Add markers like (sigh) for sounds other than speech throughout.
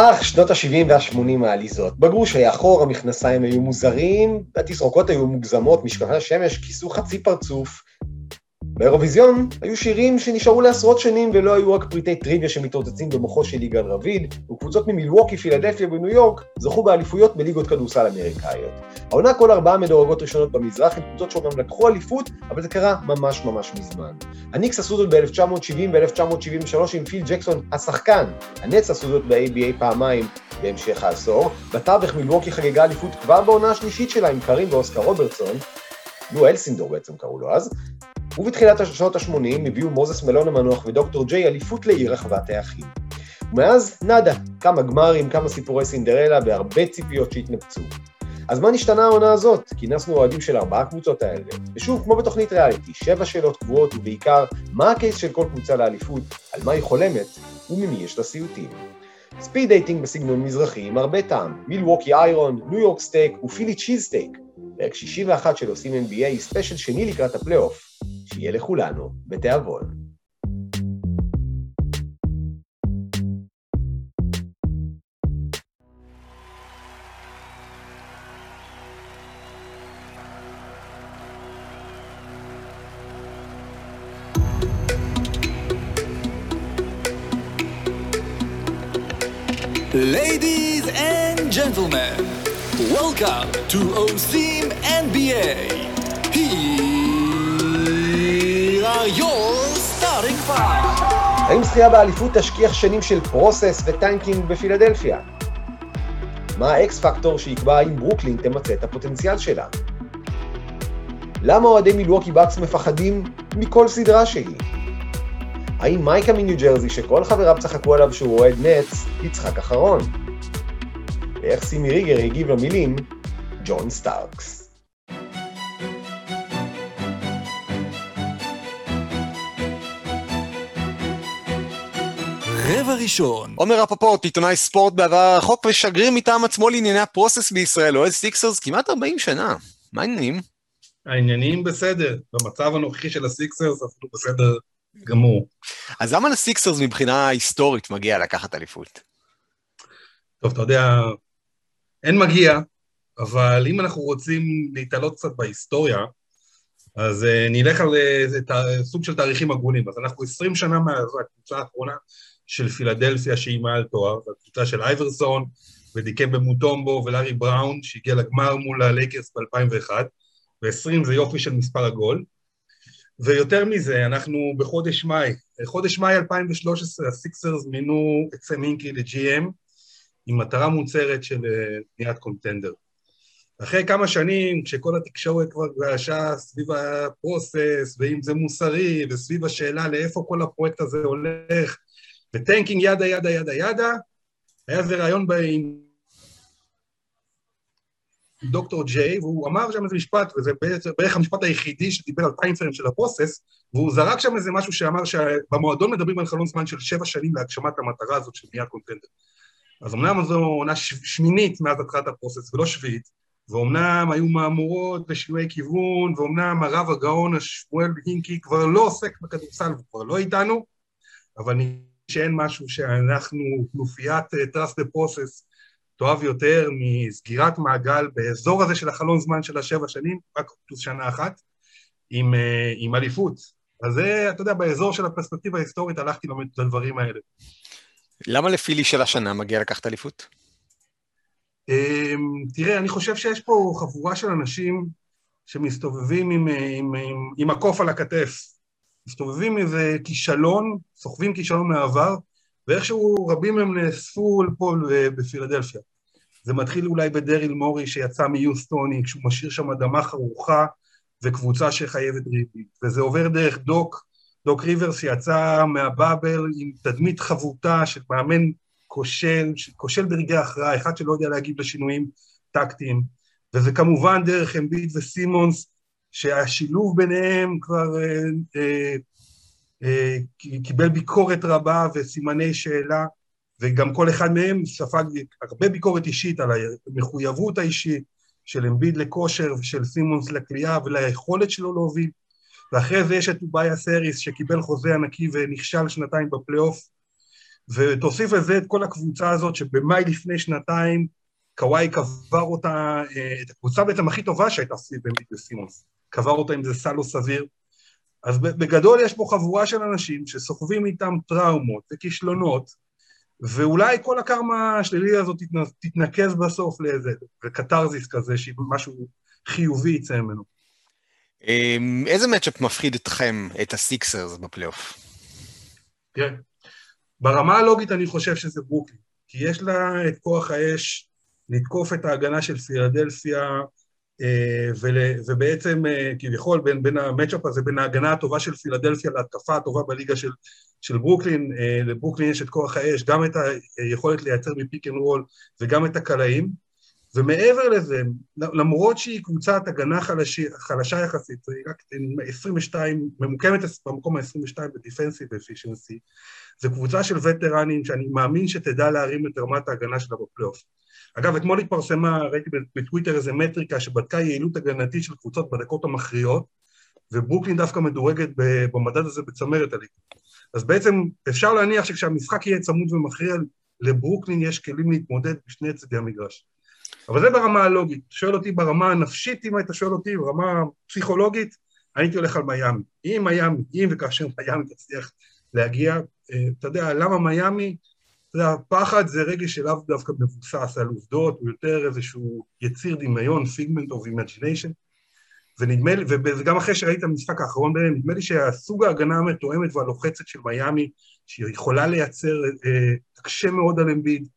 אך שנות ה-70 וה-80 העליזות. בגרוש היה חור, המכנסיים היו מוזרים, התסרוקות היו מוגזמות, משקפי השמש כיסו חצי פרצוף. באירוויזיון היו שירים שנשארו לעשרות שנים ולא היו רק פריטי טריוויה שמתרוצצים במוחו של יגאל רביד, וקבוצות ממילווקי, פילדלפיה וניו יורק זכו באליפויות בליגות כדורסל אמריקאיות. העונה כל ארבעה מדורגות ראשונות במזרח הן קבוצות שאומנם לקחו אליפות, אבל זה קרה ממש ממש מזמן. הניקס עשו זאת ב-1970 ו-1973 עם פיל ג'קסון השחקן. הנץ עשו זאת ב-ABA פעמיים בהמשך העשור. בתווך מילווקי חגגה אליפות כבר בעונה השלישית שלה עם קרים ואוסקר רוברטסון. נו אלסינדור בעצם קראו לו אז. ובתחילת שנות ה-80 הביאו מוזס מלון המנוח ודוקטור ג'יי אליפות לעיר רחבת האחים. ומאז נאדה, כמה גמרים, כמה סיפורי סינדרלה והרבה ציפיות שהתנפצו. אז מה נשתנה העונה הזאת? כינסנו אוהדים של ארבעה קבוצות האלה. ושוב, כמו בתוכנית ריאליטי, שבע שאלות קבועות ובעיקר, מה ה case של כל קבוצה לאליפות, על מה היא חולמת וממי יש לה סיוטים. speed dating בסגנון מזרחי עם הרבה טעם, מילווקי איירון, ניו יורק סטייק ו Philly cheesesteak. פרק 61 של עושים NBA, ספיישל שני לקראת הפלייאוף. שיהיה לכולנו בתיאבון. Ladies and gentlemen, welcome to עושים NBA. Here are your starting five. האם זכייה באליפות תשכיח שנים של process ו tanking בפילדלפיה? מה ה X factor שיקבע האם ברוקלין תמצה את הפוטנציאל שלה? למה אוהדי מילווקי בקס מפחדים מכל סדרה שהיא? האם מייקה מניו ג'רזי שכל חבריו צחקו עליו שהוא אוהד נטס, יצחק אחרון? ואיך סימי ריגר הגיב למילים ג'ון סטארקס. רבע ראשון. עומר רפפורט, עיתונאי ספורט בעבר הרחוק ושגריר מטעם עצמו לענייני ה process בישראל, אוהד סיקסרס כמעט 40 שנה. מה העניינים? העניינים בסדר, במצב הנוכחי של הסיקסרס אפילו בסדר גמור. אז למה לסיקסרס מבחינה היסטורית מגיע לקחת אליפות? טוב, אתה יודע, אין מגיע, אבל אם אנחנו רוצים להתעלות קצת בהיסטוריה, אז uh, נלך על uh, סוג של תאריכים הגונים. אז אנחנו 20 שנה מהקבוצה האחרונה של פילדלפיה שהיא מעל תואר, זו הקבוצה של אייברסון ודיקמבה מוטומבו ולארי בראון, שהגיע לגמר מול הלייקרס ב-2001, ו-20 זה יופי של מספר עגול. ויותר מזה, אנחנו בחודש מאי, חודש מאי 2013 הסיקסרס מינו את סם הינקי ל-GM עם מטרה מוצהרת של בניית contender. אחרי כמה שנים, כשכל התקשורת כבר געשה סביב ה process, ואם זה מוסרי, וסביב השאלה לאיפה כל הפרויקט הזה הולך, ו tanking yada yada yada yada, היה איזה רעיון עם דוקטור ג'יי, והוא אמר שם איזה משפט, וזה בערך המשפט היחידי שדיבר על טיימפרם של הפרוסס, והוא זרק שם איזה משהו שאמר שבמועדון מדברים על חלון זמן של שבע שנים להגשמת המטרה הזאת של בניית קונטנדר. אז אמנם זו עונה שמינית מאז התחלת הפרוסס ולא שביעית, ואומנם היו מהמורות ושינויי כיוון, ואומנם הרב הגאון השמואל הינקי כבר לא עוסק בכדורסל, הוא כבר לא איתנו, אבל שאין משהו שאנחנו, כנופיית Trust the Process, תאהב יותר מסגירת מעגל באזור הזה של החלון זמן של השבע שנים, רק פלוס שנה אחת, עם, עם אליפות. אז זה, אתה יודע, באזור של הפרספקטיבה ההיסטורית הלכתי לומד את הדברים האלה. למה לפילי של השנה מגיע לקחת אליפות? תראה, אני חושב שיש פה חבורה של אנשים שמסתובבים עם, עם, עם, עם הקוף על הכתף. מסתובבים עם איזה כישלון, סוחבים כישלון מהעבר, ואיכשהו רבים מהם נאספו פה בפילדלפיה. זה מתחיל אולי בדריל מורי שיצא מיוסטוני, כשהוא משאיר שם אדמה חרוכה וקבוצה שחייבת ריבית. וזה עובר דרך דוק, דוק ריברס שיצא מהבאבל עם תדמית חבוטה של מאמן כושל, כושל ברגעי הכרעה, אחד שלא יודע להגיב לשינויים טקטיים. וזה כמובן דרך אמביט וסימונס, שהשילוב ביניהם כבר אה, אה, אה, קיבל ביקורת רבה וסימני שאלה, וגם כל אחד מהם ספג הרבה ביקורת אישית על המחויבות האישית של אמביד לכושר ושל סימונס לקליעה וליכולת שלו להוביל. ואחרי זה יש את טובאיה סריס שקיבל חוזה ענקי ונכשל שנתיים בפלייאוף, ותוסיף לזה את כל הקבוצה הזאת שבמאי לפני שנתיים קוואי קבר אותה, אה, את הקבוצה בעצם הכי טובה שהייתה סביב אמביד וסימונס, קבר אותה עם זה סל לא סביר. אז בגדול יש פה חבורה של אנשים שסוחבים איתם טראומות וכישלונות, ואולי כל הקרמה השלילי הזאת תתנקז בסוף לאיזה, קתרזיס כזה, שמשהו חיובי יצא ממנו. אמ, איזה מצ'אפ מפחיד אתכם, את הסיקסרס בפלייאוף? כן. ברמה הלוגית אני חושב שזה ברוקלין, כי יש לה את כוח האש לתקוף את ההגנה של פילדלפיה, אה, ובעצם אה, כביכול בין, בין ה matchup הזה, בין ההגנה הטובה של פילדלפיה להתקפה הטובה בליגה של, של ברוקלין, אה, לברוקלין יש את כוח האש, גם את היכולת לייצר מ pick and roll וגם את הקלעים, ומעבר לזה, למרות שהיא קבוצת הגנה חלשי, חלשה יחסית, היא רק 22, ממוקמת במקום ה-22 בדיפנסיב אפישנסי, זו קבוצה של וטרנים שאני מאמין שתדע להרים את רמת ההגנה שלה בפלייאוף. אגב, אתמול התפרסמה, ראיתי בטוויטר איזה מטריקה שבדקה יעילות הגנתית של קבוצות בדקות המכריעות, וברוקלין דווקא מדורגת במדד הזה בצמרת הליגה. אז בעצם אפשר להניח שכשהמשחק יהיה צמוד ומכריע, לברוקלין יש כלים להתמודד בשני צדי המגרש. אבל זה ברמה הלוגית. שואל אותי ברמה הנפשית, אם היית שואל אותי, ברמה הפסיכולוגית, הייתי הולך על מיאמי. אם מיאמי, אם וכאשר מיאמי תצליח להגיע, אה, אתה יודע, למה מיאמי? אתה יודע, פחד זה רגש שלאו דווקא מבוסס על עובדות, הוא יותר איזשהו יציר דמיון, figment of imagination, ונדמה לי, וגם אחרי שראיתי את המשחק האחרון ביניהם, נדמה לי שהסוג ההגנה המתואמת והלוחצת של מיאמי, שהיא יכולה לייצר, אה, תקשה מאוד על אמביד,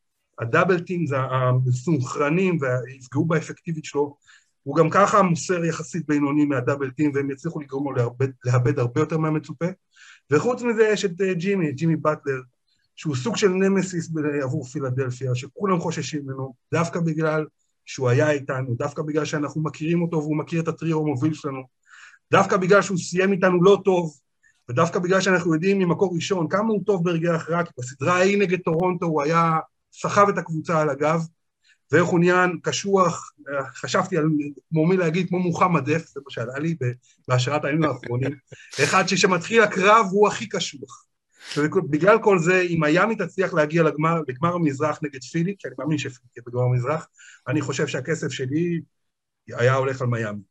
ה double teams המסונכרנים ויפגעו באפקטיביות שלו, הוא גם ככה מוסר יחסית בינוני מהדאבל טים והם יצליחו לגרום לו לאבד, לאבד הרבה יותר מהמצופה, וחוץ מזה יש את אה, ג'ימי, ג'ימי באטלר, שהוא סוג של נמסיס עבור פילדלפיה, שכולם חוששים ממנו, דווקא בגלל שהוא היה איתנו, דווקא בגלל שאנחנו מכירים אותו והוא מכיר את הטריו המוביל שלנו, דווקא בגלל שהוא סיים איתנו לא טוב, ודווקא בגלל שאנחנו יודעים ממקור ראשון כמה הוא טוב ברגעי הכרעה, כי בסדרה ההיא נגד טורונטו הוא היה, סחב את הקבוצה על הגב, ואיך הוא נהיה קשוח, חשבתי על, כמו מי להגיד, כמו מוחמד דף, זה מה שעלה לי בהשראת הימים האחרונים, (laughs) אחד שכשמתחיל הקרב הוא הכי קשוח. בגלל כל זה, אם מיאמי תצליח להגיע לגמר, לגמר המזרח נגד פילי, כי אני מאמין שפילי תהיה בגמר המזרח, אני חושב שהכסף שלי היה הולך על מיאמי.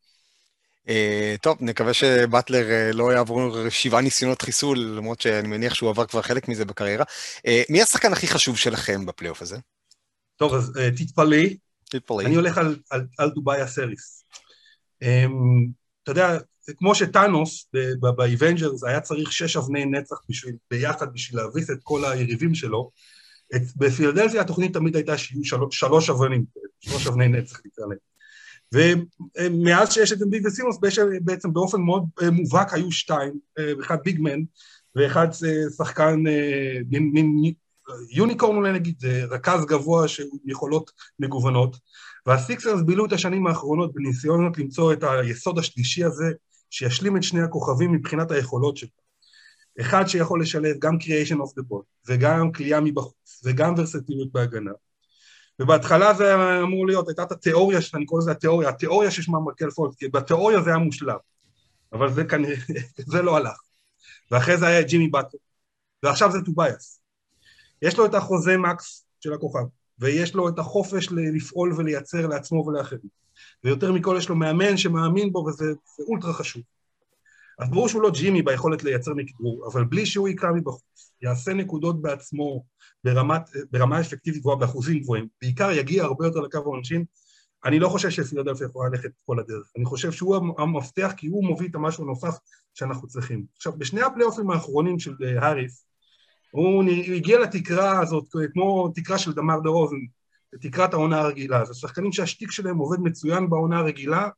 Uh, טוב, נקווה שבטלר uh, לא יעבור שבעה ניסיונות חיסול, למרות שאני מניח שהוא עבר כבר חלק מזה בקריירה. אה, מי השחקן הכי חשוב שלכם בפלייאוף הזה? טוב, אז אה, תתפלאי. תתפלאי. אני הולך על, על, על טובייס האריס. אמ, אתה יודע, כמו שתאנוס באבנג'רס היה צריך שש אבני נצח בשביל, ביחד בשביל להביס את כל היריבים שלו, את, בפילדלפיה התוכנית תמיד הייתה שיהיו שלוש, שלוש אבנים, שלוש אבני נצח נקרא להם. ומאז שיש את אמביד וסימונס, בעצם באופן מאוד אה, מובהק היו שתיים, אה, אחד big man ואחד אה, שחקן, מין, יוניקורן אולי נגיד, זה רכז גבוה של יכולות מגוונות, והסיקסרס בילו את השנים האחרונות בניסיונות למצוא את היסוד השלישי הזה, שישלים את שני הכוכבים מבחינת היכולות שלו. אחד שיכול לשלב גם creation of the ball, וגם כליאה מבחוץ, וגם ורסטיליות בהגנה. ובהתחלה זה אמור להיות, הייתה את התיאוריה, אני קורא לזה התיאוריה, התיאוריה ששמה מרקל פולק, כי בתיאוריה זה היה מושלם, אבל זה כנראה, (laughs) זה לא הלך. ואחרי זה היה ג'ימי באטלר, ועכשיו זה טובייס. יש לו את החוזה max של הכוכב, ויש לו את החופש לפעול ולייצר לעצמו ולאחרים. ויותר מכל יש לו מאמן שמאמין בו, וזה אולטרה חשוב. אז ברור שהוא לא ג'ימי ביכולת לייצר מכדרור, אבל בלי שהוא יקלע מבחוץ, יעשה נקודות בעצמו ברמת, ברמה אפקטיבית גבוהה, באחוזים גבוהים, בעיקר יגיע הרבה יותר לקו העונשין, אני לא חושב שפילדלפיה יכולה ללכת כל הדרך, אני חושב שהוא המפתח כי הוא מוביל את המשהו הנוסף שאנחנו צריכים. עכשיו, בשני הפלייאופים האחרונים של אה, האריס, הוא הגיע לתקרה הזאת, כמו תקרה של דמר דה רוזן, לתקרת העונה הרגילה. זה שחקנים שהשטיק שלהם עובד מצוין בעונה הרגילה,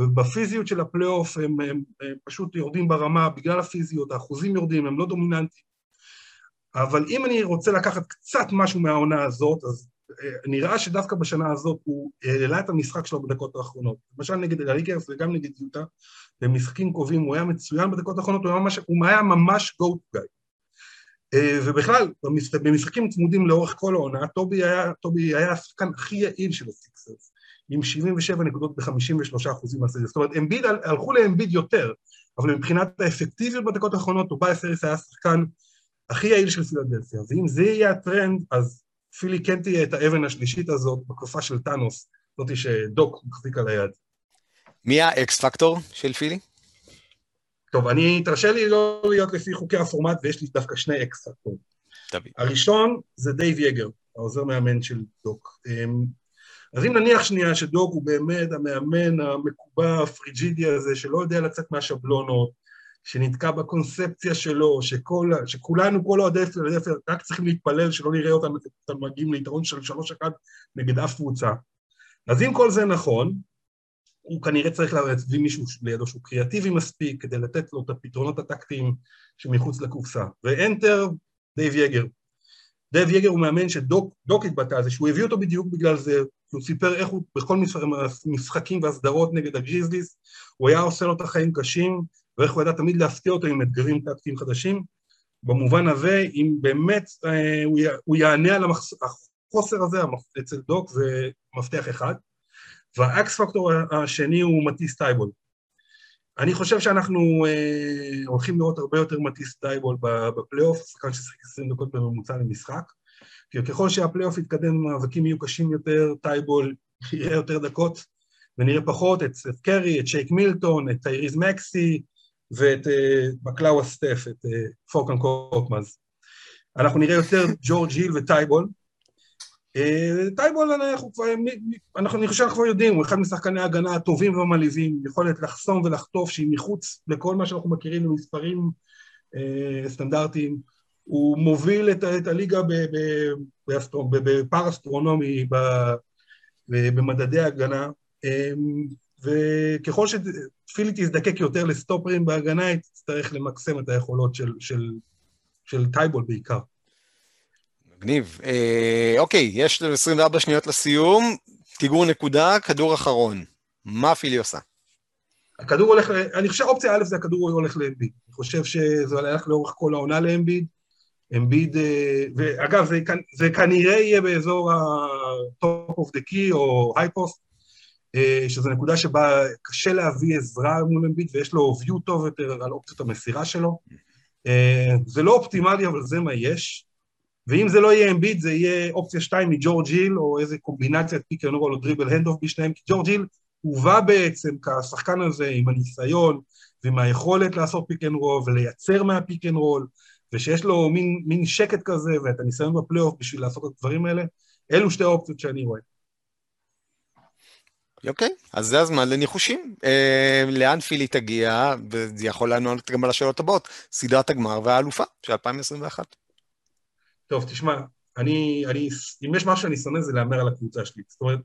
ובפיזיות של הפלייאוף הם, הם, הם פשוט יורדים ברמה בגלל הפיזיות, האחוזים יורדים, הם לא דומיננטיים. אבל אם אני רוצה לקחת קצת משהו מהעונה הזאת, אז אה, נראה שדווקא בשנה הזאת הוא העלה את המשחק שלו בדקות האחרונות. למשל נגד הלייקרס וגם נגד יוטה, במשחקים קרובים הוא היה מצוין בדקות האחרונות, הוא היה ממש, הוא היה ממש go-to guy. ובכלל, במשחקים צמודים לאורך כל העונה, טובי היה, השחקן הכי יעיל של הסיקסרס, עם 77 נקודות ב-53 אחוזים מהשדה. זאת אומרת, אמביד, הלכו לאמביד יותר, אבל מבחינת האפקטיביות בדקות האחרונות, טובייס האריס היה השחקן הכי יעיל של פילדלפיה, ואם זה יהיה הטרנד, אז פילי כן תהיה את האבן השלישית הזאת בקופה של תאנוס, זאתי שדוק מחזיק על היד. מי ה X factor של פילי? טוב, אני, תרשה לי לא להיות לפי חוקי הפורמט, ויש לי דווקא שני X factor. הראשון זה דייב יגר, העוזר מאמן של דוק. אז אם נניח שנייה שדוק הוא באמת המאמן המקובע, הפריג'ידי הזה, שלא יודע לצאת מהשבלונות, שנתקע בקונספציה שלו, שכל, שכולנו, כל אוהדי פילדלפיה, רק צריכים להתפלל שלא נראה אותם, אותם מגיעים ליתרון של שלוש אחד נגד אף קבוצה. אז אם כל זה נכון, הוא כנראה צריך להביא מישהו לידו שהוא קריאטיבי מספיק כדי לתת לו את הפתרונות הטקטיים שמחוץ לקופסה. ו enter, דייב יגר. דייב יגר הוא מאמן שדוק התבטא על זה, שהוא הביא אותו בדיוק בגלל זה, הוא סיפר איך הוא בכל המשחקים והסדרות נגד הגריזליס, הוא היה עושה לו את החיים קשים, ואיך הוא ידע תמיד להפתיע אותו עם אתגרים טקטיים חדשים. במובן הזה, אם באמת אה, הוא יענה על החוסר הזה אצל דוק, זה מפתח אחד. וה X factor השני הוא מטיס טייבול. אני חושב שאנחנו אה, הולכים לראות הרבה יותר מטיס טייבול בפלייאוף, שחקן ששיחק 20 דקות בממוצע למשחק, כי ככל שהפלייאוף יתקדם, המאבקים יהיו קשים יותר, טייבול (laughs) יראה יותר דקות, ונראה פחות. את סת' קרי, את שייק מילטון, את טייריז מקסי, ואת אה, בקלאווה סטף, את אה, פורקאן קורקמאז. אנחנו נראה יותר ג'ורג' היל וטייבול, טייבול אנחנו כבר, אנחנו, חושב שאנחנו כבר יודעים, הוא אחד משחקני ההגנה הטובים והמלהיבים, יכולת לחסום ולחטוף שהיא מחוץ לכל מה שאנחנו מכירים במספרים אה, סטנדרטיים, הוא מוביל את, הליגה בפער אסטרונומי במדדי ההגנה, אה, וככל שפילי תזדקק יותר לסטופרים בהגנה, היא תצטרך למקסם את היכולות של טייבול בעיקר. מגניב. אה, אוקיי, יש לנו 24 שניות לסיום, תיגור נקודה, כדור אחרון. מה פילי עושה? הכדור הולך, אני חושב אופציה א' זה הכדור הולך לאמביד. אני חושב שזה הולך לאורך כל העונה לאמביד. אמביד, אה, ואגב, זה, זה כנראה יהיה באזור ה-top of the key או post, אה, שזו נקודה שבה קשה להביא עזרה מול אמביד ויש לו view טוב יותר על אופציות המסירה שלו. אה, זה לא אופטימלי, אבל זה מה יש. ואם זה לא יהיה אמביד, זה יהיה אופציה 2 מג'ורג' היל, או איזה קומבינציית pick and או dribble hand off בשניהם, כי ג'ורג' היל הובא בעצם כשחקן הזה עם הניסיון ועם היכולת לעשות pick and roll ולייצר מה pick and roll, ושיש לו מין, מין שקט כזה ואת הניסיון בפלייאוף בשביל לעשות את הדברים האלה, אלו שתי האופציות שאני רואה. אוקיי, okay, אז זה הזמן לניחושים. אה, לאן פילי תגיע, וזה יכול לענות גם על השאלות הבאות, סדרת הגמר והאלופה של 2021. טוב, תשמע, אני, אני, אם יש משהו שאני שונא זה להמר על הקבוצה שלי. זאת אומרת,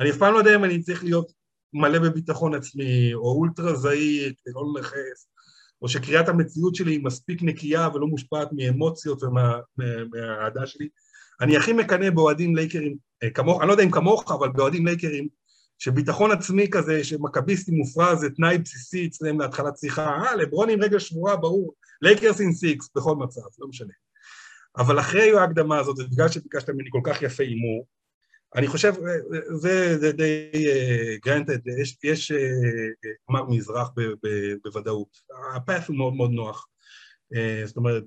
אני אף פעם לא יודע אם אני צריך להיות מלא בביטחון עצמי, או אולטרה זהיר, כדי לא לנכס, או שקריאת המציאות שלי היא מספיק נקייה ולא מושפעת מאמוציות ומהאהדה ומה, שלי. אני הכי מקנא באוהדים לייקרים, אה, כמוך, אני לא יודע אם כמוך, אבל באוהדים לייקרים, שביטחון עצמי כזה, שמכביסטי מופרז זה תנאי בסיסי אצלם להתחלת שיחה, אה, לברון עם רגל שבורה, ברור, לייקרס in six, בכל מצב, לא משנה. אבל אחרי ההקדמה הזאת, בגלל שביקשת ממני כל כך יפה הימור, אני חושב, זה, זה די גרנטד, uh, יש, יש גמר מזרח ב, ב, בוודאות. הפאט הוא מאוד מאוד נוח. זאת אומרת,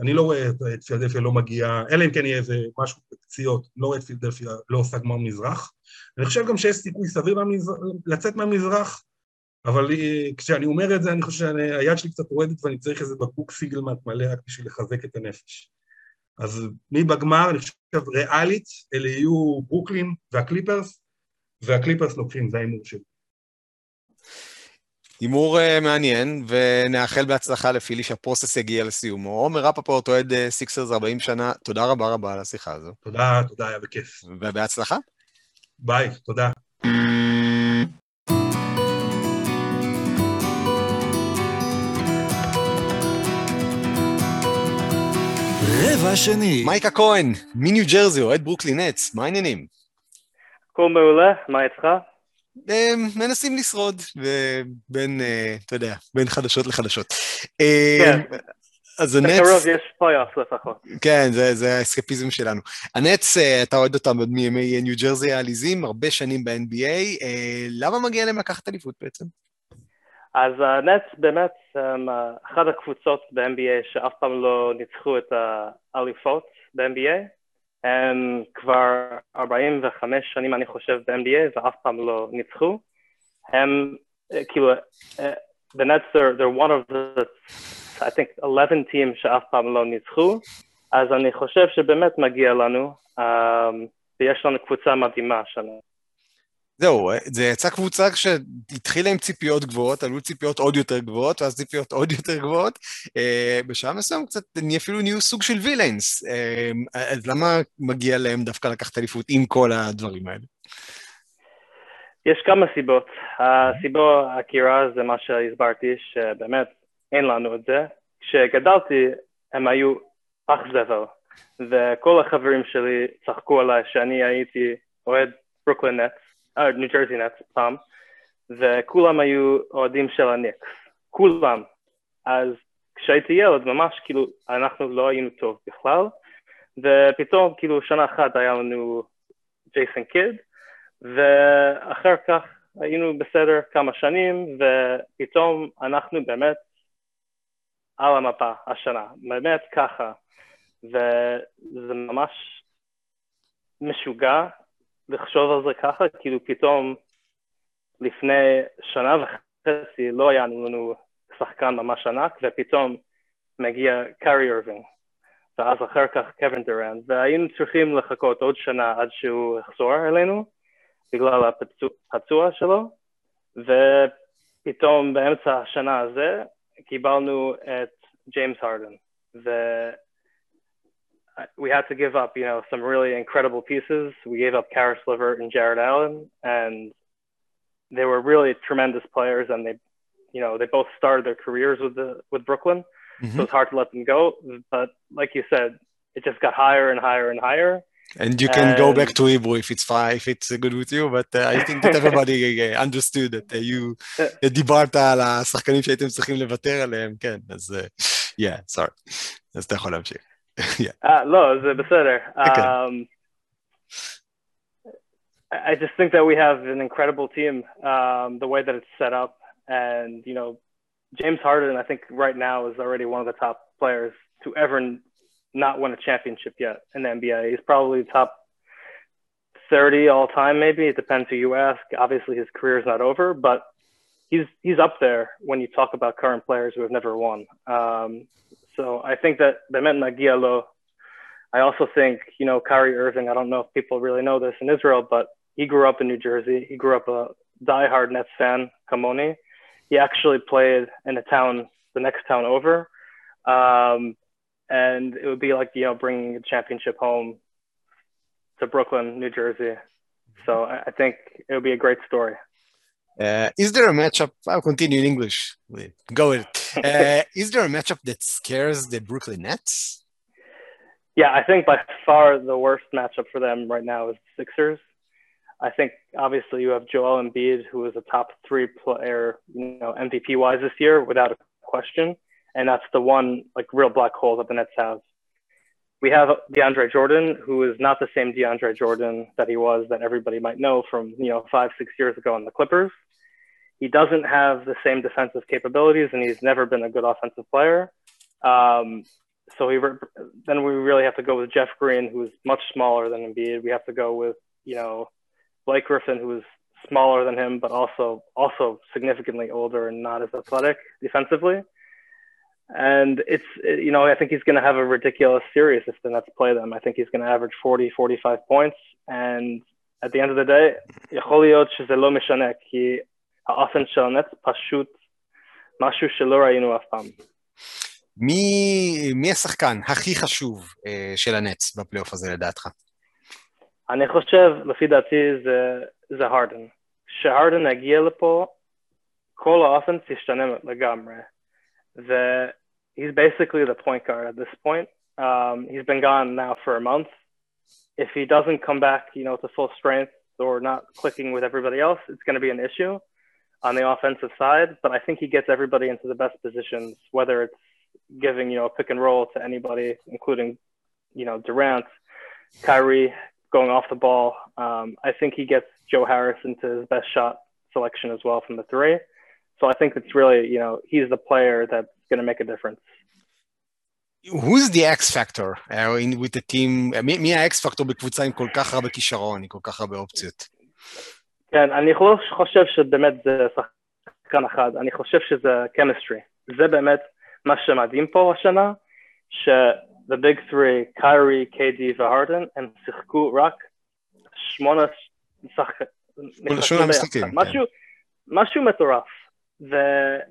אני לא רואה את, פילדלפיה לא מגיעה, אלא אם כן יהיה איזה משהו בפציעות, לא רואה את פילדלפיה לא עושה גמר מזרח. אני חושב גם שיש סיכוי סביר לצאת מהמזרח, אבל כשאני אומר את זה, אני חושב שהיד שלי קצת רועדת ואני צריך איזה בקבוק סיגלמט מלא רק בשביל לחזק את הנפש. אז מי בגמר, אני חושב ריאלית, אלה יהיו ברוקלין והקליפרס, והקליפרס לוקחים, זה ההימור שלי. הימור uh, מעניין, ונאחל בהצלחה לפילי שה process יגיע לסיומו. עומר רפפורט אוהד סיקסרס 40 שנה, תודה רבה רבה על השיחה הזו. תודה, תודה, היה בכיף. ובהצלחה. ביי, תודה. השני. מייקה כהן, מניו ג'רזי, אוהד ברוקלין נטס, מה העניינים? הכל מעולה, מה איתך? אה, מנסים לשרוד, ובין, אה, אתה יודע, בין חדשות לחדשות. אה, כן. אז הנטס, בקרוב יש פלייאוף לפחות. כן, זה, זה האסקפיזם שלנו. הנטס, אה, אתה אוהד אותם עוד מימי ניו ג'רזי העליזים, הרבה שנים ב-NBA, אה, למה מגיע להם לקחת אליפות בעצם? אז הנטס באמת הם אה, אחת הקבוצות ב-NBA שאף פעם לא ניצחו את האליפות ב-NBA. הם כבר 45 שנים אני חושב ב-NBA ואף פעם לא ניצחו. הם אה, כאילו, אה, the Nets they're, they're one of the I think 11 teams שאף פעם לא ניצחו, אז אני חושב שבאמת מגיע לנו, um, ויש לנו קבוצה מדהימה השנה. זהו, זה יצא קבוצה שהתחילה עם ציפיות גבוהות, עלו ציפיות עוד יותר גבוהות, ואז ציפיות עוד יותר גבוהות. אה, בשעה מסוים קצת, אפילו נהיו סוג של וילאנס. אה, אז למה מגיע להם דווקא לקחת אליפות עם כל הדברים האלה? יש כמה סיבות. הסיבה העקירה זה מה שהסברתי, שבאמת אין לנו את זה. כשגדלתי הם היו אח זבל, וכל החברים שלי צחקו עליי שאני הייתי אוהד ברוקלין נטס, ניו ג'רזי נטס פעם, וכולם היו אוהדים של הניקס, כולם. אז כשהייתי ילד ממש כאילו אנחנו לא היינו טוב בכלל, ופתאום כאילו שנה אחת היה לנו ג'ייסון קיד, ואחר כך היינו בסדר כמה שנים, ופתאום אנחנו באמת על המפה השנה, באמת ככה, וזה ממש משוגע לחשוב על זה ככה, כאילו פתאום לפני שנה וחצי לא היה לנו שחקן ממש ענק, ופתאום מגיע קארי ארווינג, ואז אחר כך קווין דורן, והיינו צריכים לחכות עוד שנה עד שהוא יחזור אלינו, בגלל הפצוע שלו, ופתאום באמצע השנה הזה קיבלנו את ג'יימס הרדן, ו... we had to give up, you know, some really incredible pieces. We gave up Karis Levert and Jared Allen, and they were really tremendous players. And they, you know, they both started their careers with the with Brooklyn, Mm-hmm. so it's hard to let them go. But like you said, it just got higher and higher and higher. And you can go And- back to Hebrew if it's fine, if it's good with you, but uh, I think that everybody (laughs) uh, understood that uh, you uh, דיברת על השחקנים שהייתם צריכים לוותר עליהם, כן, אז uh, yeah, sorry. אז אתה יכול להמשיך. (laughs) yeah. Uh, Lowe's, the Beseder. I just think that we have an incredible team, um, the way that it's set up. And, you know, James Harden, I think right now is already one of the top players to ever not win a championship yet in the NBA. He's probably top 30 all time, maybe. It depends who you ask. Obviously, his career is not over, but he's he's up there when you talk about current players who have never won. Um, so I think that Bemet Magialo I also think, you know, Kyrie Irving, I don't know if people really know this in Israel, but he grew up in New Jersey. He grew up a diehard Nets fan, Kamoni. He actually played in a town, the next town over. Um, and it would be like, you know, bringing a championship home to Brooklyn, New Jersey. So I think it would be a great story. Uh, is there a matchup? I'll continue in English. Go with it. (laughs) Uh, is there a matchup that scares the Brooklyn Nets? Yeah, I think by far the worst matchup for them right now is the Sixers. I think obviously you have Joel Embiid, who is a top three player, you know, MVP wise this year without a question, and that's the one like real black hole that the Nets have. We have DeAndre Jordan, who is not the same DeAndre Jordan that he was that everybody might know from you know five six years ago on the Clippers. He doesn't have the same defensive capabilities, and he's never been a good offensive player. Um, so we re- then we really have to go with Jeff Green, who's much smaller than Embiid. We have to go with you know Blake Griffin, who is smaller than him, but also also significantly older and not as athletic defensively. And it's you know I think he's going to have a ridiculous series if the Nets play them. I think he's going to average 40, 45 points, and at the end of the day, יכול להיות שזה לא משנה, כי האופן של הנץ פשוט משהו שלא ראינו אף פעם. מי, מי השחקן הכי חשוב uh, של הנץ בפלייאוף הזה לדעתך? אני חושב, לפי דעתי, זה, זה הרדן. כשהרדן יגיע לפה, כל האופנס ישתנה לגמרי. ו- he's basically the point guard at this point. Um, he's been gone now for a month. If he doesn't come back, you know, to full strength or not clicking with everybody else, it's going to be an issue on the offensive side. But I think he gets everybody into the best positions, whether it's giving, you know, a pick and roll to anybody, including, you know, Durant, Kyrie going off the ball. Um, I think he gets Joe Harris into his best shot selection as well from the three. So I think it's really, you know, he's the player that's going to make a difference. Who's the X factor uh, in, with the team? מי, מי ה-X factor בקבוצה עם כל כך הרבה כישרון, עם כל כך הרבה אופציות? כן, אני לא חושב שבאמת זה שחקן אחד, אני חושב שזה chemistry. זה באמת מה שמדהים פה השנה, ש-the big three, קיירי, קיידי והרדן, הם שיחקו רק שמונה שחקנים. משהו, משהו מטורף.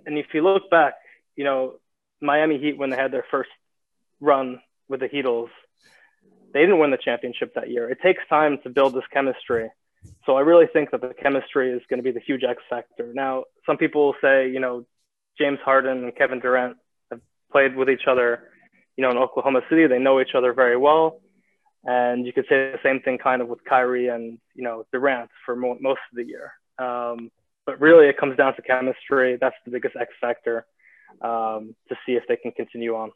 And if you look back, you know, Miami Heat, when they had their first run with the Heatles, they didn't win the championship that year. It takes time to build this chemistry. So I really think that the chemistry is going to be the huge X factor. Now, some people say, you know, James Harden and Kevin Durant have played with each other, you know, in Oklahoma City. They know each other very well. And you could say the same thing kind of with Kyrie and, you know, Durant for mo- most of the year. Um, but really, it comes down to chemistry. That's the biggest X factor um, to see if they can continue on.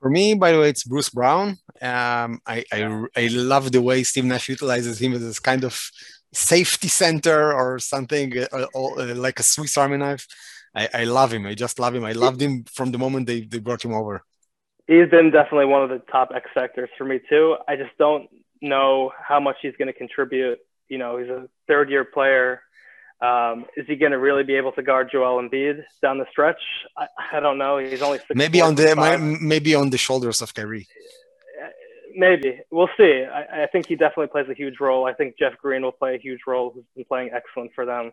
For me, by the way, it's Bruce Brown. Um, I, I, I love the way Steve Nash utilizes him as this kind of safety center or something uh, uh, like a Swiss Army knife. I, I love him. I just love him. I loved him from the moment they, they brought him over. He's been definitely one of the top X factors for me too. I just don't know how much he's going to contribute. You know, he's a third year player. Um, is he going to really be able to guard Joel Embiid down the stretch? I, I don't know. He's only six maybe four, on the six five. maybe on the shoulders of Kyrie. Maybe we'll see. I, I think he definitely plays a huge role. I think Jeff Green will play a huge role. Who's been playing excellent for them,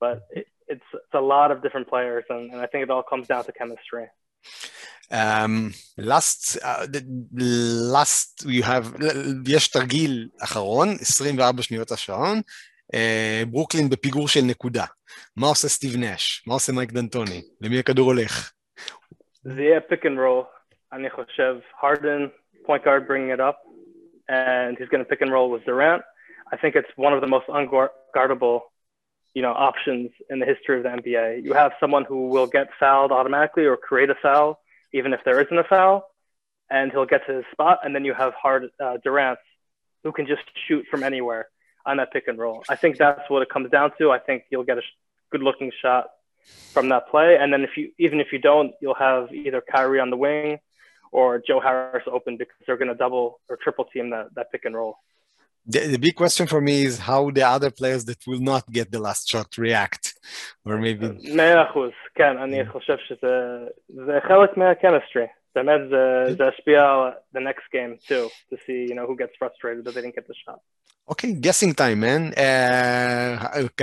but it, it's it's a lot of different players, and, and I think it all comes down to chemistry. Um, last, uh, the last you have, יש תרגיל אחרון, 24 שניות השעון, uh, ברוקלין בפיגור של נקודה. מה עושה סטיב נש? מה עושה מייק דנטוני? למי הכדור הולך? זה יהיה pick and roll. אני חושב, Harden, point guard bringing it up, and he's going to pick and roll with Durant. I think it's one of the most unguardable, you know, options in the history of the NBA. You have someone who will get fouled automatically or create a foul, even if there isn't a foul, and he'll get to his spot. And then you have Hard uh, Durant, who can just shoot from anywhere on that pick and roll. I think that's what it comes down to. I think you'll get a sh- good-looking shot from that play, and then if you even if you don't, you'll have either Kyrie on the wing or Joe Harris open because they're going to double or triple team that, that pick and roll. The, the big question for me is how the other players that will not get the last shot react, or maybe מאה אחוז, כן, אני חושב שזה זה חלק מה-chemistry. באמת זה, זה השפיע על the next game too, to see, you know, who gets frustrated that they didn't get the shot. אוקיי, גסינג טיים, מן.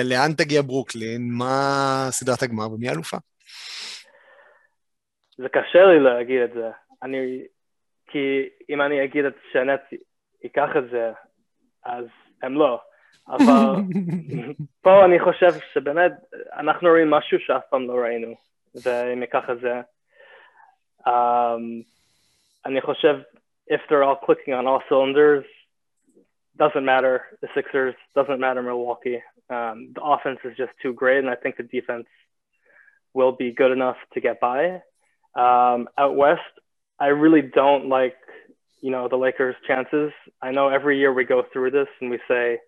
לאן תגיע ברוקלין? מה סדרת הגמר ומי האלופה? זה קשה לי להגיד את זה. אני, כי אם אני אגיד את שהנט ייקח את זה, אז הם לא. אבל (laughs) פה אני חושב שבאמת אנחנו רואים משהו שאף פעם לא ראינו, ואם ייקח את זה. Um, אני חושב, if they're all clicking on all cylinders, doesn't matter the Sixers, doesn't matter Milwaukee. Um, the offense is just too great, and I think the defense will be good enough to get by. Um, out west, I really don't like, you know, the Lakers' chances. I know every year we go through this and we say,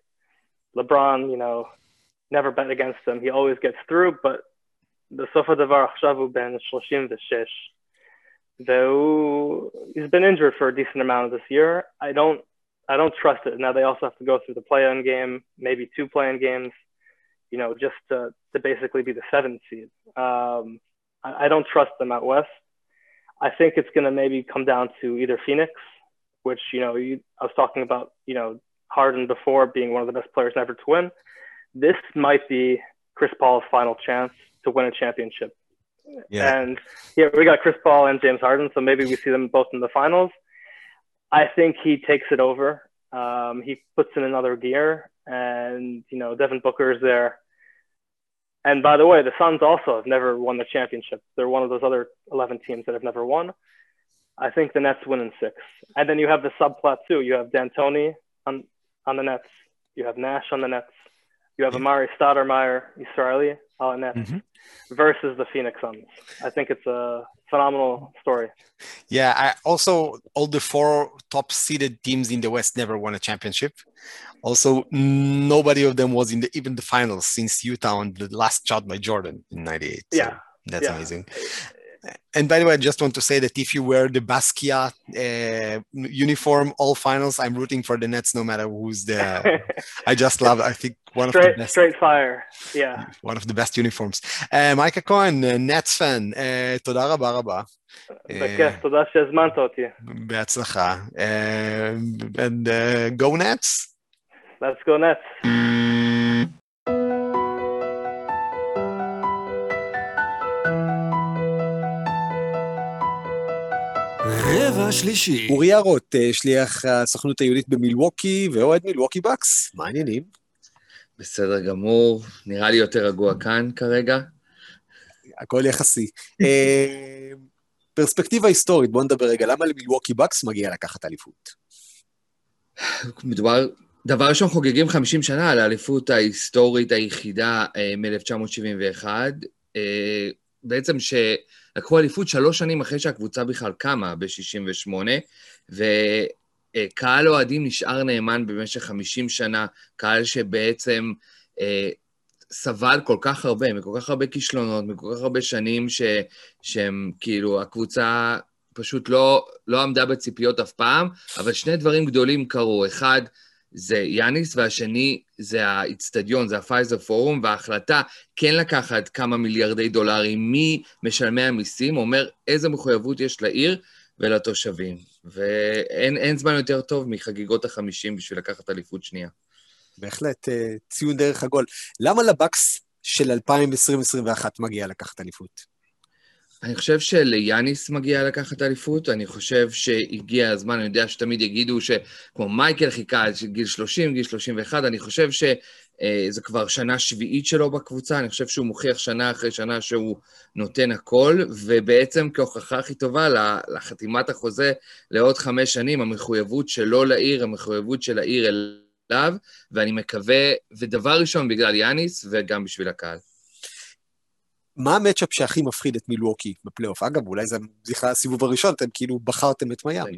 LeBron, you know, never bet against him. He always gets through, but בסוף הדבר עכשיו הוא בן 36. though he's been injured for a decent amount of this year. I don't I don't trust it. Now they also have to go through the play-in game, maybe two play-in games, you know, just to, to basically be the seventh seed. Um, I, I don't trust them out west. I think it's going to maybe come down to either Phoenix, which you know you, I was talking about, you know, Harden before being one of the best players never to win. This might be Chris Paul's final chance to win a championship. Yeah. And yeah, we got Chris Paul and James Harden, so maybe we see them both in the finals. I think he takes it over. Um, he puts in another gear, and you know Devin Booker is there. And by the way, the Suns also have never won the championship. They're one of those other 11 teams that have never won. I think the Nets win in six. And then you have the subplot too. You have D'Antoni on on the Nets. You have Nash on the Nets. You have Amari Stoudemire, Israeli on the Nets Mhm. versus the Phoenix Suns. I think it's a phenomenal story. Yeah, I also all the four top seeded teams in the West never won a championship. Also, nobody of them was in the even the finals since Utah on the last shot by Jordan in '98. So Yeah. that's Yeah. amazing And by the way, I just want to say that if you wear the Basquiat uh, uniform all finals, I'm rooting for the Nets no matter who's the. (laughs) I just love. I think one of the straight best. straight fire. Yeah. (laughs) one of the best uniforms. Uh, מייקה כהן, נטס פן, uh, תודה רבה רבה. בכיף, תודה שהזמנת אותי. בהצלחה. Uh, and uh, go Nets. Let's go Nets. רבע שלישי. אורי יערות, אה, שליח הסוכנות היהודית במילווקי ואוהד מילווקי בקס, מה העניינים? בסדר גמור, נראה לי יותר רגוע כאן כרגע. הכל יחסי. אה, פרספקטיבה היסטורית, בואו נדבר רגע, למה למילווקי בקס מגיע לקחת אליפות? מדובר, דבר ראשון, חוגגים 50 שנה על האליפות ההיסטורית היחידה אה, מ-1971, אה, בעצם שלקחו אליפות שלוש שנים אחרי שהקבוצה בכלל קמה, ב-68, וקהל אוהדים נשאר נאמן במשך 50 שנה, קהל שבעצם אה, סבל כל כך הרבה, מכל כך הרבה כישלונות, מכל כך הרבה שנים ש, שהם כאילו, הקבוצה פשוט לא, לא עמדה בציפיות אף פעם, אבל שני דברים גדולים קרו. אחד, זה יאניס, והשני זה האיצטדיון, זה הפייזר פורום, וההחלטה כן לקחת כמה מיליארדי דולרים ממשלמי המיסים, אומר איזה מחויבות יש לעיר ולתושבים. ואין אין זמן יותר טוב מחגיגות החמישים בשביל לקחת אליפות שנייה. בהחלט, אה, ציון דרך עגול. למה לבקס של 2020-2021 מגיע לקחת אליפות? אני חושב שליאניס מגיע לקחת אליפות, אני חושב שהגיע הזמן, אני יודע שתמיד יגידו שכמו מייקל חיכה עד גיל 30, גיל 31, אני חושב שזה כבר שנה שביעית שלו בקבוצה, אני חושב שהוא מוכיח שנה אחרי שנה שהוא נותן הכל, ובעצם כהוכחה הכי טובה לחתימת החוזה לעוד חמש שנים, המחויבות שלו לעיר, המחויבות של העיר אליו, ואני מקווה, ודבר ראשון בגלל יאניס וגם בשביל הקהל. מה המצ'אפ שהכי מפחיד את מילווקי בפלייאוף? אגב, אולי זה בכלל הסיבוב הראשון, אתם כאילו בחרתם את מיאמי.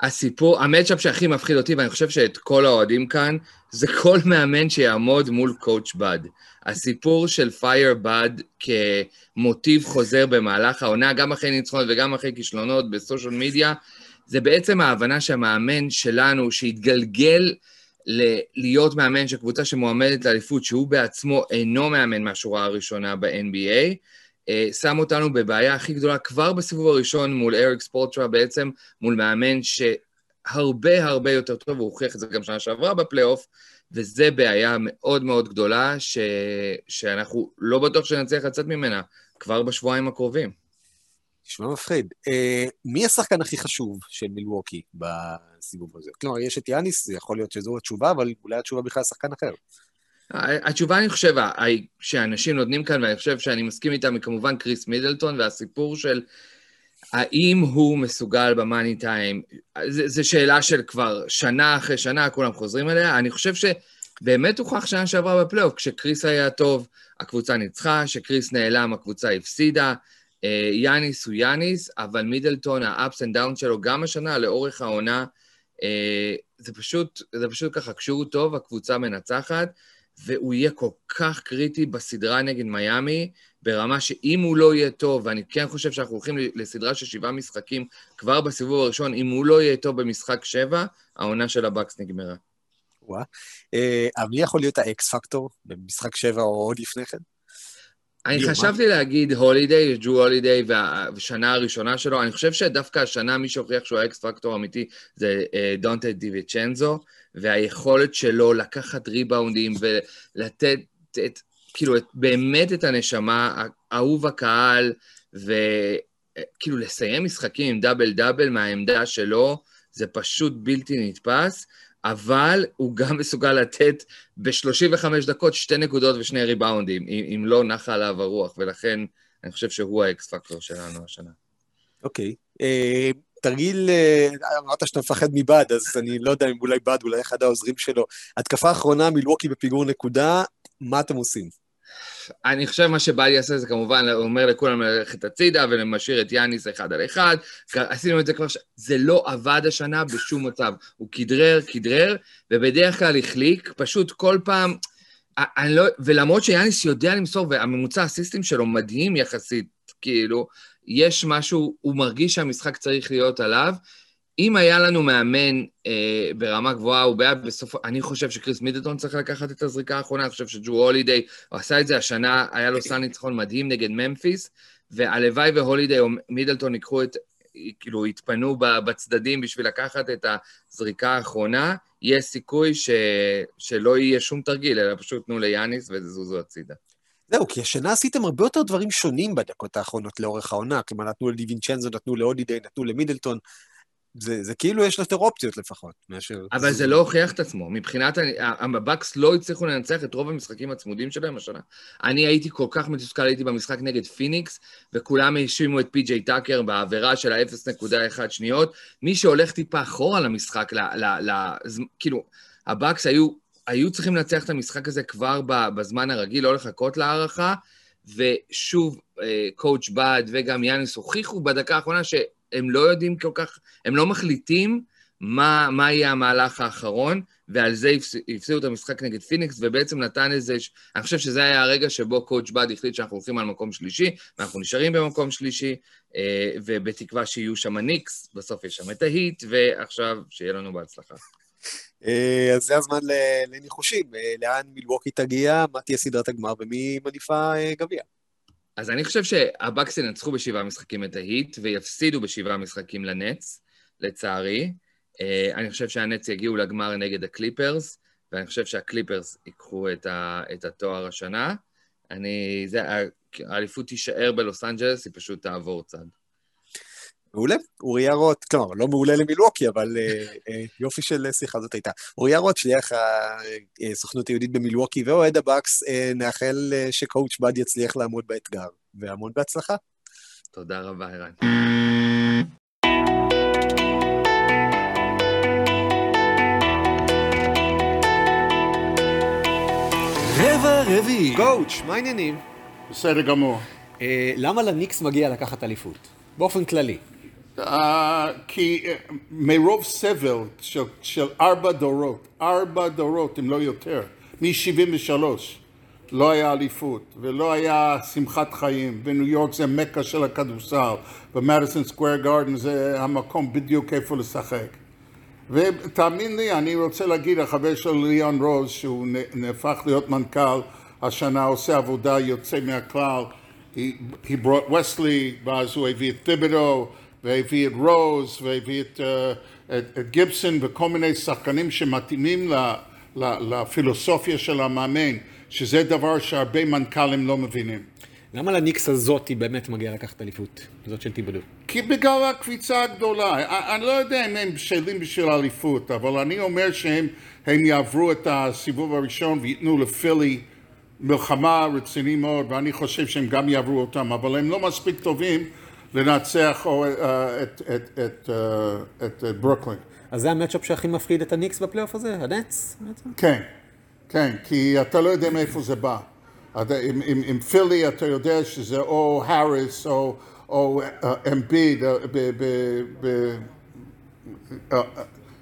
הסיפור, המצ'אפ שהכי מפחיד אותי, ואני חושב שאת כל האוהדים כאן, זה כל מאמן שיעמוד מול קואוצ' בד. הסיפור של פייר בד כמוטיב חוזר במהלך העונה, גם אחרי ניצחונות וגם אחרי כישלונות בסושיאל מדיה, זה בעצם ההבנה שהמאמן שלנו, שהתגלגל להיות מאמן של קבוצה שמועמדת לאליפות, שהוא בעצמו אינו מאמן מהשורה הראשונה ב-NBA, uh, שם אותנו בבעיה הכי גדולה כבר בסיבוב הראשון מול אריק ספורטרה, בעצם מול מאמן שהרבה הרבה יותר טוב, הוא הוכיח את זה גם שנה שעברה בפלייאוף, וזה בעיה מאוד מאוד גדולה, ש... שאנחנו לא בטוח שנצליח לצאת ממנה כבר בשבועיים הקרובים. נשמע מפחיד. Uh, מי השחקן הכי חשוב של מילווקי בסיבוב הזה? כלומר, יש את יאניס, זה יכול להיות שזו התשובה, אבל אולי התשובה בכלל שחקן אחר. התשובה, אני חושב, שאנשים נותנים כאן, ואני חושב שאני מסכים איתם, היא כמובן קריס מידלטון, והסיפור של האם הוא מסוגל במאני טיים, זו שאלה של כבר שנה אחרי שנה, כולם חוזרים אליה. אני חושב שבאמת הוכח שנה שעברה בפלייאוף, כשקריס היה טוב, הקבוצה ניצחה, כשקריס נעלם, הקבוצה הפסידה. יאניס הוא יאניס, אבל מידלטון, ה-ups and downs שלו, גם השנה, לאורך העונה, זה פשוט, זה פשוט ככה, כשהוא טוב, הקבוצה מנצחת, והוא יהיה כל כך קריטי בסדרה נגד מיאמי, ברמה שאם הוא לא יהיה טוב, ואני כן חושב שאנחנו הולכים לסדרה של שבעה משחקים כבר בסיבוב הראשון, אם הוא לא יהיה טוב במשחק שבע, העונה של הבקס נגמרה. וואה. אבל מי יכול להיות ה X factor במשחק שבע או עוד לפני כן? אני חשבתי להגיד הולידיי, ג'רו הולידיי, והשנה הראשונה שלו, אני חושב שדווקא השנה מי שהוכיח שהוא ה X factor אמיתי זה דונטה דיוויצ'נזו, והיכולת שלו לקחת ריבאונדים ולתת את, כאילו, את, באמת את הנשמה, אהוב הקהל, וכאילו לסיים משחקים עם double double מהעמדה שלו, זה פשוט בלתי נתפס. אבל הוא גם מסוגל לתת ב-35 דקות שתי נקודות ושני ריבאונדים, אם, אם לא נחה עליו הרוח, ולכן אני חושב שהוא האקס פקטור שלנו השנה. אוקיי. אה, תרגיל, אה, אמרת שאתה מפחד מבד, אז אני לא יודע אם אולי בד, אולי אחד העוזרים שלו. התקפה אחרונה, מילווקי בפיגור נקודה, מה אתם עושים? אני חושב מה שבא יעשה זה כמובן, הוא אומר לכולם ללכת הצידה ומשאיר את יאניס אחד על אחד. עשינו את זה כבר, ש... זה לא עבד השנה בשום מצב. הוא כדרר, כדרר, ובדרך כלל החליק, פשוט כל פעם, אני לא, ולמרות שיאניס יודע למסור, והממוצע הסיסטים שלו מדהים יחסית, כאילו, יש משהו, הוא מרגיש שהמשחק צריך להיות עליו. אם היה לנו מאמן אה, ברמה גבוהה, הוא בעיה בסוף... אני חושב שקריס מידלטון צריך לקחת את הזריקה האחרונה, אני חושב שג'ו הולידיי, עשה את זה השנה, היה לו סל ניצחון מדהים נגד ממפיס, והלוואי והולידיי או מידלטון ייקחו את... כאילו, יתפנו בצדדים בשביל לקחת את הזריקה האחרונה, יש סיכוי ש... שלא יהיה שום תרגיל, אלא פשוט תנו ליאניס וזוזו הצידה. זהו, כי השנה עשיתם הרבה יותר דברים שונים בדקות האחרונות לאורך העונה. כלומר, נתנו לדיווינצ'נזו, נתנו להולידיי, נתנו למידלטון. זה, זה כאילו יש יותר אופציות לפחות, מאשר... אבל זה לא הוכיח את עצמו. מבחינת, הבקס לא הצליחו לנצח את רוב המשחקים הצמודים שלהם השנה. אני הייתי כל כך מתוסכל, הייתי במשחק נגד פיניקס, וכולם האשימו את פי.ג'יי טאקר בעבירה של ה-0.1 שניות. מי שהולך טיפה אחורה למשחק, ל, ל, ל, כאילו, הבקס היו, היו צריכים לנצח את המשחק הזה כבר בזמן הרגיל, לא לחכות להארכה, ושוב, coach אה, בד וגם יאניס הוכיחו בדקה האחרונה ש... הם לא יודעים כל כך, הם לא מחליטים מה, מה יהיה המהלך האחרון, ועל זה הפסידו את המשחק נגד פיניקס, ובעצם נתן איזה... אני חושב שזה היה הרגע שבו coach בד החליט שאנחנו הולכים על מקום שלישי, ואנחנו נשארים במקום שלישי, אה, ובתקווה שיהיו שם ניקס, בסוף יש שם את ההיט, ועכשיו שיהיה לנו בהצלחה. אה, אז זה הזמן לניחושים, אה, לאן מילווקי תגיע, מה תהיה סדרת הגמר ומי מניפה גביע. אז אני חושב שהבקס ינצחו בשבעה משחקים את ההיט ויפסידו בשבעה משחקים לנטס, לצערי. Uh, אני חושב שהנטס יגיעו לגמר נגד הקליפרס, ואני חושב שהקליפרס ייקחו את, ה, את התואר השנה. אני, זה, האליפות תישאר בלוס אנג'לס, היא פשוט תעבור צד. מעולה. אוריה רוט, כלומר, לא מעולה למילווקי, אבל uh, uh, יופי של שיחה זאת הייתה. אוריה רוט, שליח הסוכנות היהודית במילווקי ואוהד הבאקס, uh, נאחל uh, ש coach בד יצליח לעמוד באתגר, והמון בהצלחה. תודה רבה, ערן. רבע רביעי. קואוצ', מה העניינים? בסדר גמור. Uh, למה לניקס מגיע לקחת אליפות? באופן כללי. Uh, כי uh, מרוב סבל של, של ארבע דורות, ארבע דורות אם לא יותר, מ-73 לא היה אליפות ולא היה שמחת חיים וניו יורק זה מכה של הכדורסל ומדיסון סקוויר גארדן זה המקום בדיוק איפה לשחק. ותאמין לי אני רוצה להגיד החבר של ליאון רוז שהוא נהפך להיות מנכ"ל השנה עושה עבודה יוצא מהכלל. He, he brought Wesley ואז הוא הביא את טיבדו והביא את רוז, והביא את, uh, את, את גיבסון וכל מיני שחקנים שמתאימים ל, ל, לפילוסופיה של המאמן, שזה דבר שהרבה מנכ"לים לא מבינים. למה לניקס הזאת היא באמת מגיעה לקחת אליפות, זאת של טיבדו? כי בגלל הקביצה הגדולה. אני לא יודע אם הם בשלים בשביל אליפות, אבל אני אומר שהם יעברו את הסיבוב הראשון וייתנו לפילי מלחמה רציני מאוד, ואני חושב שהם גם יעברו אותם, אבל הם לא מספיק טובים לנצח uh, את, את, את, uh, את, את ברוקלין. אז זה המצ'אפ שהכי מפחיד את הניקס בפלייאוף הזה? הנץ? כן, כן, כי אתה לא יודע מאיפה זה בא. עם, עם, עם פילי אתה יודע שזה או האריס או, או אמביד,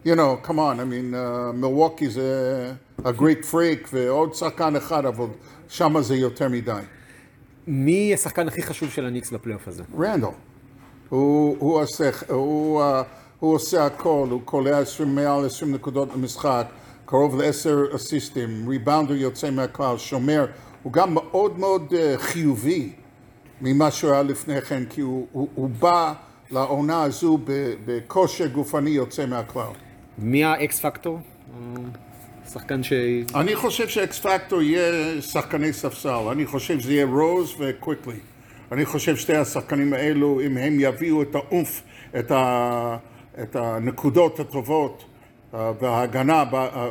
you know, come on, I mean, מילווקי uh, זה a great freak ועוד שחקן אחד, אבל שם זה יותר מדי. מי השחקן הכי חשוב של הניקס בפלייאוף הזה? רנדל. הוא, הוא, עושה, הוא, uh, הוא עושה הכל, הוא קולע מעל 20 נקודות למשחק, קרוב לעשר אסיסטים, rebounder יוצא מהכלל, שומר, הוא גם מאוד מאוד uh, חיובי ממה שהוא היה לפני כן, כי הוא, הוא, הוא בא לעונה הזו בכושר גופני יוצא מהכלל. מי ה X factor? שחקן ש... אני חושב ש X factor יהיה שחקני ספסל, אני חושב שזה יהיה רוז וקוויקלי. אני חושב שתי השחקנים האלו, אם הם יביאו את האומף, את, ה... את הנקודות הטובות אה, וההגנה אה,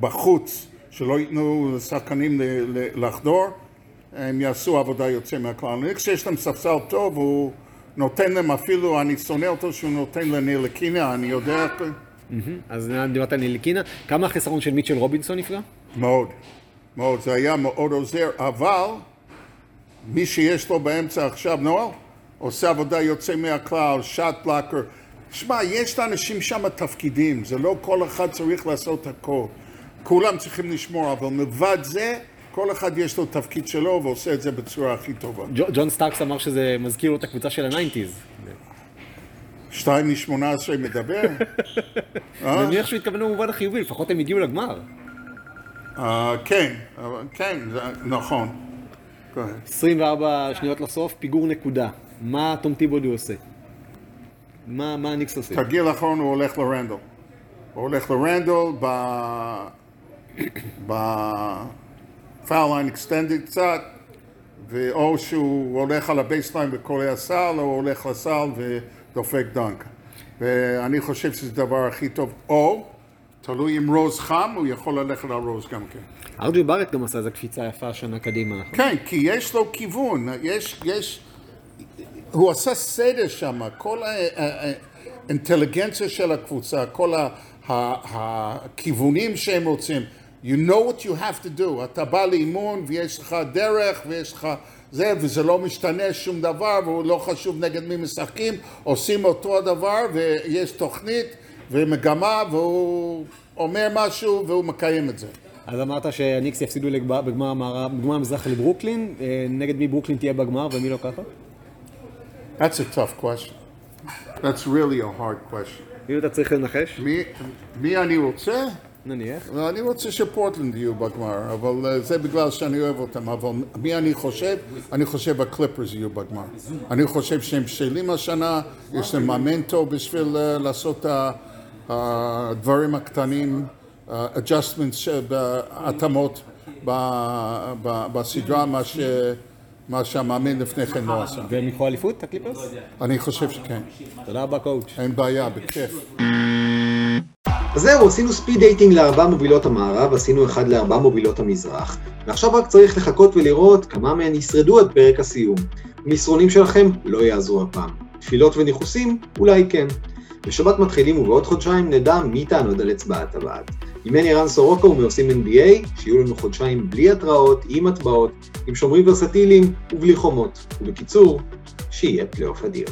בחוץ, שלא ייתנו לשחקנים לחדור, הם יעשו עבודה יוצא מהכלל. אני חושב שיש להם ספסל טוב, הוא נותן להם אפילו, אני שונא אותו שהוא נותן לניליקינה, אני יודע. אז דיברת על ניליקינה. כמה החיסרון של מיטשל רובינסון נפגע? מאוד, מאוד, זה היה מאוד עוזר, אבל מי שיש לו באמצע עכשיו, נואל, עושה עבודה יוצא מהכלל, shot blocker. שמע, יש לאנשים שם תפקידים, זה לא כל אחד צריך לעשות הכל. כולם צריכים לשמור, אבל מלבד זה, כל אחד יש לו תפקיד שלו ועושה את זה בצורה הכי טובה. ג'ו- ג'ון סטארקס אמר שזה מזכיר לו את הקבוצה של ה nineties. שתיים משמונה עשרה מדבר? (laughs) אה? אני מניח שהוא התכוון במובן החיובי, לפחות הם הגיעו לגמר. אה, כן, כן, נכון. Go ahead. 24 שניות לסוף, פיגור נקודה. מה תום טיבודי עושה? מה הניקס עושה? תרגיל אחרון הוא הולך לרנדל. הוא הולך לרנדל ב... ב... foul line extended קצת, ואו שהוא הולך על ה baseline וקולע סל, או הולך לסל ודופק דנק. ואני חושב שזה הדבר הכי טוב. או, תלוי אם רוז חם, הוא יכול ללכת על רוז גם כן. ארג'י בארט גם עשה איזו קפיצה יפה השנה קדימה. כן, כי יש לו כיוון, יש, יש, הוא עשה סדר שם, כל האינטליגנציה של הקבוצה, כל הכיוונים שהם רוצים. You know what you have to do. אתה בא לאימון ויש לך דרך ויש לך זה, וזה לא משתנה שום דבר, והוא לא חשוב נגד מי משחקים, עושים אותו הדבר ויש תוכנית ומגמה והוא אומר משהו והוא מקיים את זה. אז אמרת שהניקס יפסידו לגב- בגמר בגמר המזרח לברוקלין, אה, נגד מי ברוקלין תהיה בגמר ומי לא ככה? That's a tough question. That's really a hard question. אם אתה צריך לנחש, מי, מי אני רוצה? נניח. אני רוצה שפורטלנד יהיו בגמר, אבל אה, זה בגלל שאני אוהב אותם, אבל מי אני חושב? אני חושב הקליפרס יהיו בגמר. אני חושב שהם בשלים השנה, יש להם מאמן טוב בשביל אה, לעשות את הדברים הקטנים, אה, adjustments, התאמות בסדרה, מה ש- מה שהמאמן לפני כן לא עשה. והם ייקחו אליפות, הקליפרס? אני חושב שכן, תודה רבה coach. אין בעיה, בכיף. אז זהו, עשינו speed dating לארבע מובילות המערב, עשינו אחד לארבע מובילות המזרח, ועכשיו רק צריך לחכות ולראות כמה מהן ישרדו עד פרק הסיום. המסרונים שלכם לא יעזרו הפעם. תפילות וניחושים? אולי כן. בשבת מתחילים ובעוד חודשיים נדע מי תענוד על אצבעה טבעת. ממני רן סורוקה ומעושים NBA, שיהיו לנו חודשיים בלי התראות, עם הטבעות, עם שומרים ורסטיליים ובלי חומות. ובקיצור, שיהיה פלייאוף אדיר.